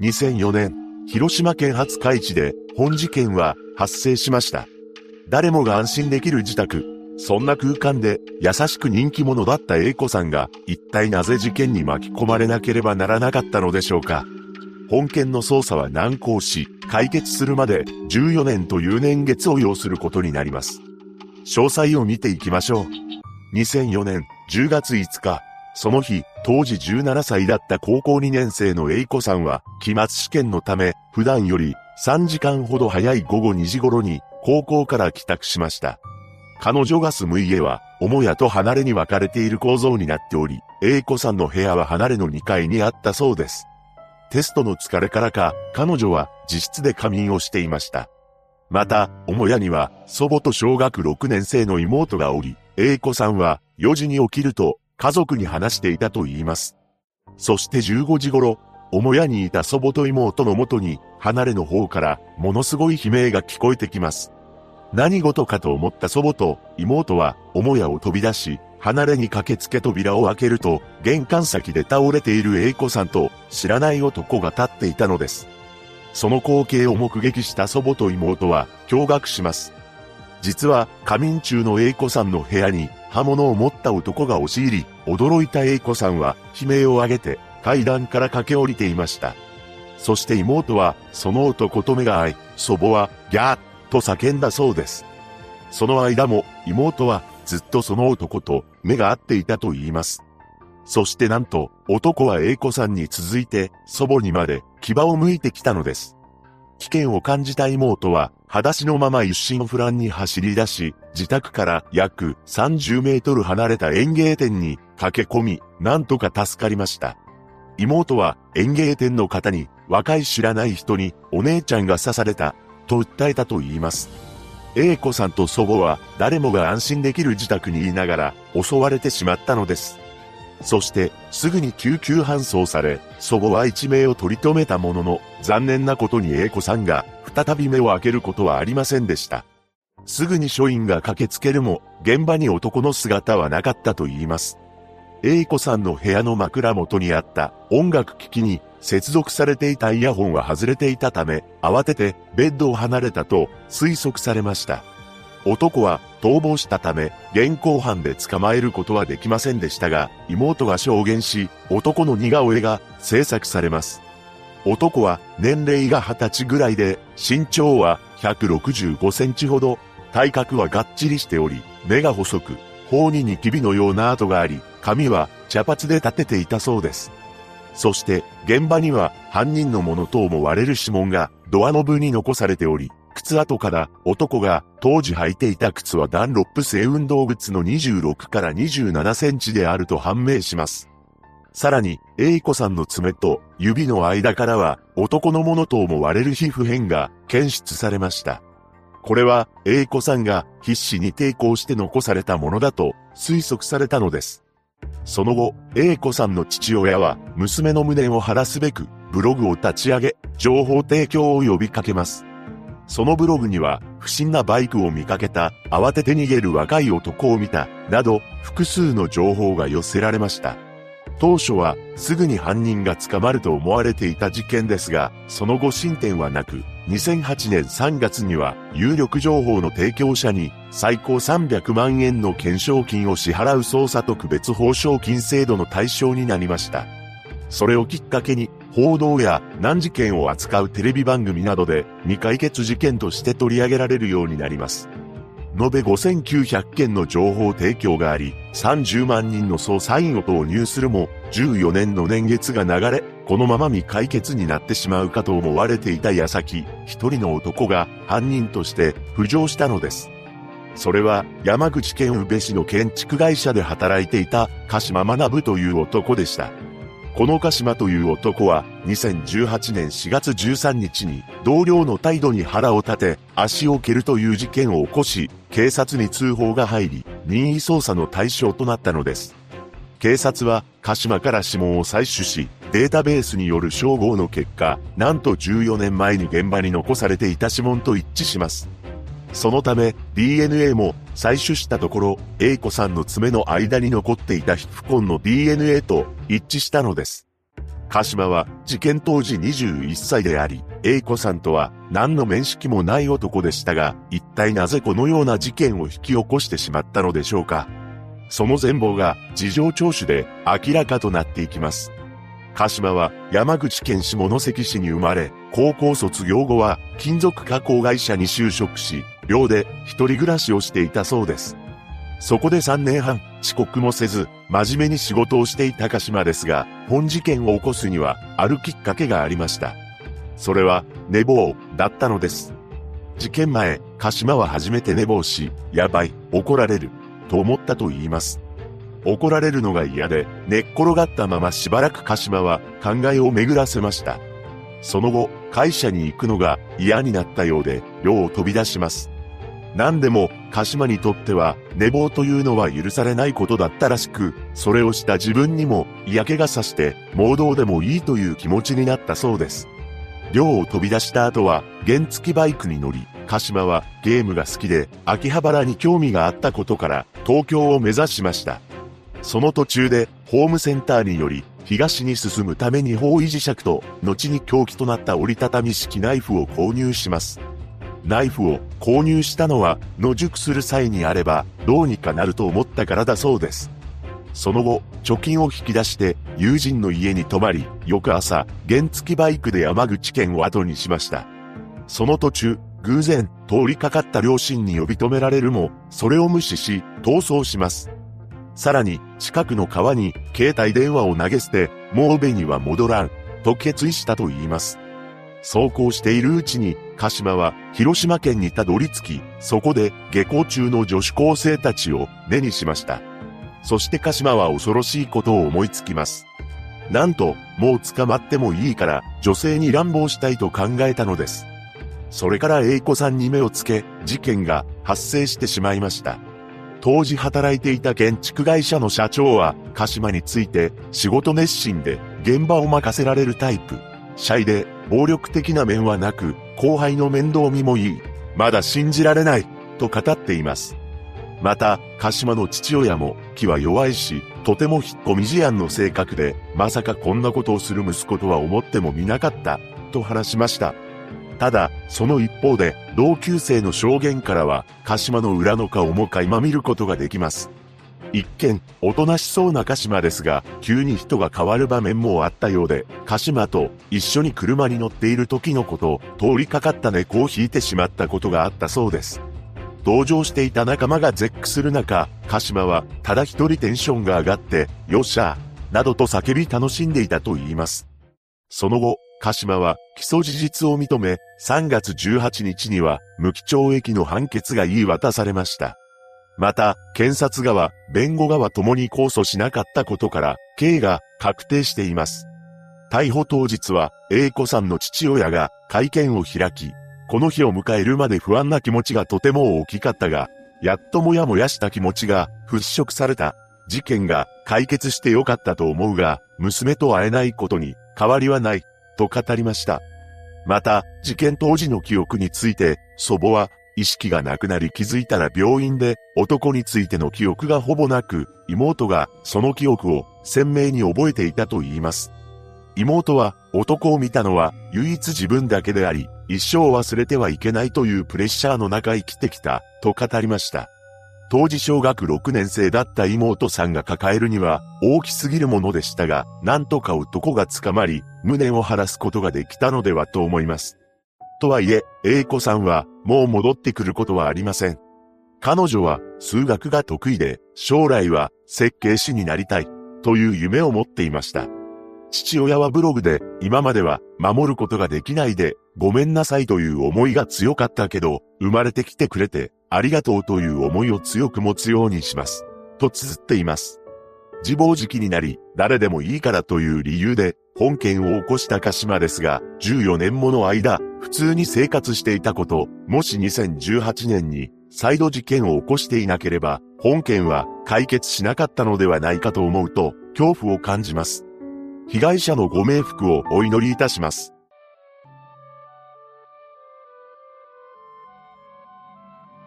2004年、広島県廿日市で本事件は発生しました。誰もが安心できる自宅。そんな空間で優しく人気者だった A 子さんが一体なぜ事件に巻き込まれなければならなかったのでしょうか。本件の捜査は難航し、解決するまで14年という年月を要することになります。詳細を見ていきましょう。2004年10月5日、その日、当時17歳だった高校2年生の A 子さんは、期末試験のため、普段より3時間ほど早い午後2時頃に高校から帰宅しました。彼女が住む家は、母屋と離れに分かれている構造になっており、A 子さんの部屋は離れの2階にあったそうです。テストの疲れからか、彼女は自室で仮眠をしていました。また、母屋には祖母と小学6年生の妹がおり、A 子さんは4時に起きると家族に話していたと言います。そして15時頃、母屋にいた祖母と妹のもとに、離れの方からものすごい悲鳴が聞こえてきます。何事かと思った祖母と妹は母屋を飛び出し、離れに駆けつけ扉を開けると、玄関先で倒れている A 子さんと知らない男が立っていたのです。その光景を目撃した祖母と妹は驚愕します。実は仮眠中の A 子さんの部屋に刃物を持った男が押し入り、驚いた A 子さんは悲鳴を上げて階段から駆け下りていました。そして妹はその男と目が合い、祖母はギャーッと叫んだそうです。その間も妹はずっとその男と目が合っていたと言います。そしてなんと男は A 子さんに続いて祖母にまで牙を向いてきたのです。危険を感じた妹は、裸足のまま一心不乱に走り出し、自宅から約30メートル離れた園芸店に駆け込み、なんとか助かりました。妹は園芸店の方に、若い知らない人にお姉ちゃんが刺された、と訴えたと言います。A 子さんと祖母は誰もが安心できる自宅にいながら襲われてしまったのです。そして、すぐに救急搬送され、祖母は一命を取り留めたものの、残念なことに A 子さんが、再び目を開けることはありませんでした。すぐに署員が駆けつけるも、現場に男の姿はなかったと言います。A 子さんの部屋の枕元にあった音楽機器に接続されていたイヤホンは外れていたため、慌ててベッドを離れたと推測されました。男は逃亡したため、現行犯で捕まえることはできませんでしたが、妹が証言し、男の似顔絵が制作されます。男は年齢が20歳ぐらいで、身長は165センチほど、体格はがっちりしており、目が細く、頬にニキビのような跡があり、髪は茶髪で立てていたそうです。そして、現場には犯人のものと思われる指紋がドアノブに残されており、靴跡から男が当時履いていた靴はダンロップ製運動靴の26から27センチであると判明します。さらに、A 子さんの爪と指の間からは男のものと思われる皮膚片が検出されました。これは A 子さんが必死に抵抗して残されたものだと推測されたのです。その後、A 子さんの父親は娘の無念を晴らすべくブログを立ち上げ、情報提供を呼びかけます。そのブログには、不審なバイクを見かけた、慌てて逃げる若い男を見た、など、複数の情報が寄せられました。当初は、すぐに犯人が捕まると思われていた事件ですが、その後進展はなく、2008年3月には、有力情報の提供者に、最高300万円の懸賞金を支払う捜査特別報奨金制度の対象になりました。それをきっかけに、報道や難事件を扱うテレビ番組などで未解決事件として取り上げられるようになります。延べ5900件の情報提供があり、30万人の捜査員を投入するも、14年の年月が流れ、このまま未解決になってしまうかと思われていた矢先、一人の男が犯人として浮上したのです。それは山口県宇部市の建築会社で働いていた鹿島学という男でした。この鹿島という男は2018年4月13日に同僚の態度に腹を立て足を蹴るという事件を起こし警察に通報が入り任意捜査の対象となったのです。警察は鹿島から指紋を採取しデータベースによる照合の結果なんと14年前に現場に残されていた指紋と一致します。そのため DNA も採取したところ A 子さんの爪の間に残っていた皮膚痕の DNA と一致したのです。鹿島は事件当時21歳であり、A 子さんとは何の面識もない男でしたが、一体なぜこのような事件を引き起こしてしまったのでしょうか。その全貌が事情聴取で明らかとなっていきます。鹿島は山口県下関市に生まれ、高校卒業後は金属加工会社に就職し、寮で一人暮らしをしていたそうです。そこで3年半遅刻もせず、真面目に仕事をしていた鹿島ですが、本事件を起こすにはあるきっかけがありました。それは寝坊だったのです。事件前、鹿島は初めて寝坊し、やばい、怒られる、と思ったと言います。怒られるのが嫌で、寝っ転がったまましばらく鹿島は考えを巡らせました。その後、会社に行くのが嫌になったようで、寮を飛び出します。何でも、鹿島にとっては、寝坊というのは許されないことだったらしく、それをした自分にも嫌気がさして、盲導でもいいという気持ちになったそうです。寮を飛び出した後は、原付バイクに乗り、鹿島はゲームが好きで、秋葉原に興味があったことから、東京を目指しました。その途中で、ホームセンターにより、東に進むために方位磁石と、後に凶器となった折りたたみ式ナイフを購入します。ナイフを購入したのは野宿する際にあればどうにかなると思ったからだそうです。その後、貯金を引き出して友人の家に泊まり、翌朝、原付バイクで山口県を後にしました。その途中、偶然通りかかった両親に呼び止められるも、それを無視し、逃走します。さらに、近くの川に携帯電話を投げ捨て、もうべには戻らん、と決意したと言います。走行しているうちに、鹿島は広島県にたどり着き、そこで下校中の女子高生たちを目にしました。そして鹿島は恐ろしいことを思いつきます。なんと、もう捕まってもいいから女性に乱暴したいと考えたのです。それから英子さんに目をつけ、事件が発生してしまいました。当時働いていた建築会社の社長は、鹿島について仕事熱心で現場を任せられるタイプ。シャイで暴力的な面はなく、後輩の面倒見もいい。まだ信じられない。と語っています。また、鹿島の父親も気は弱いし、とても引っ込み思案の性格で、まさかこんなことをする息子とは思ってもみなかった。と話しました。ただ、その一方で、同級生の証言からは、鹿島の裏の顔も垣間見ることができます。一見、おとなしそうな鹿島ですが、急に人が変わる場面もあったようで、鹿島と一緒に車に乗っている時のこと、通りかかった猫を引いてしまったことがあったそうです。同乗していた仲間が絶句する中、鹿島は、ただ一人テンションが上がって、よっしゃー、などと叫び楽しんでいたと言います。その後、鹿島は起訴事実を認め、3月18日には無期懲役の判決が言い渡されました。また、検察側、弁護側ともに控訴しなかったことから、刑が確定しています。逮捕当日は、A 子さんの父親が会見を開き、この日を迎えるまで不安な気持ちがとても大きかったが、やっともやもやした気持ちが払拭された。事件が解決してよかったと思うが、娘と会えないことに変わりはない。と語りました。また、事件当時の記憶について、祖母は、意識がなくなり気づいたら病院で、男についての記憶がほぼなく、妹がその記憶を鮮明に覚えていたと言います。妹は男を見たのは唯一自分だけであり、一生忘れてはいけないというプレッシャーの中生きてきた、と語りました。当時小学6年生だった妹さんが抱えるには大きすぎるものでしたが、なんとか男が捕まり、無念を晴らすことができたのではと思います。とはいえ、英子さんはもう戻ってくることはありません。彼女は数学が得意で、将来は設計士になりたいという夢を持っていました。父親はブログで、今までは守ることができないで、ごめんなさいという思いが強かったけど、生まれてきてくれて、ありがとうという思いを強く持つようにします。と綴っています。自暴自棄になり、誰でもいいからという理由で、本件を起こした鹿島ですが、14年もの間、普通に生活していたこと、もし2018年に再度事件を起こしていなければ、本件は解決しなかったのではないかと思うと、恐怖を感じます。被害者のご冥福をお祈りいたします。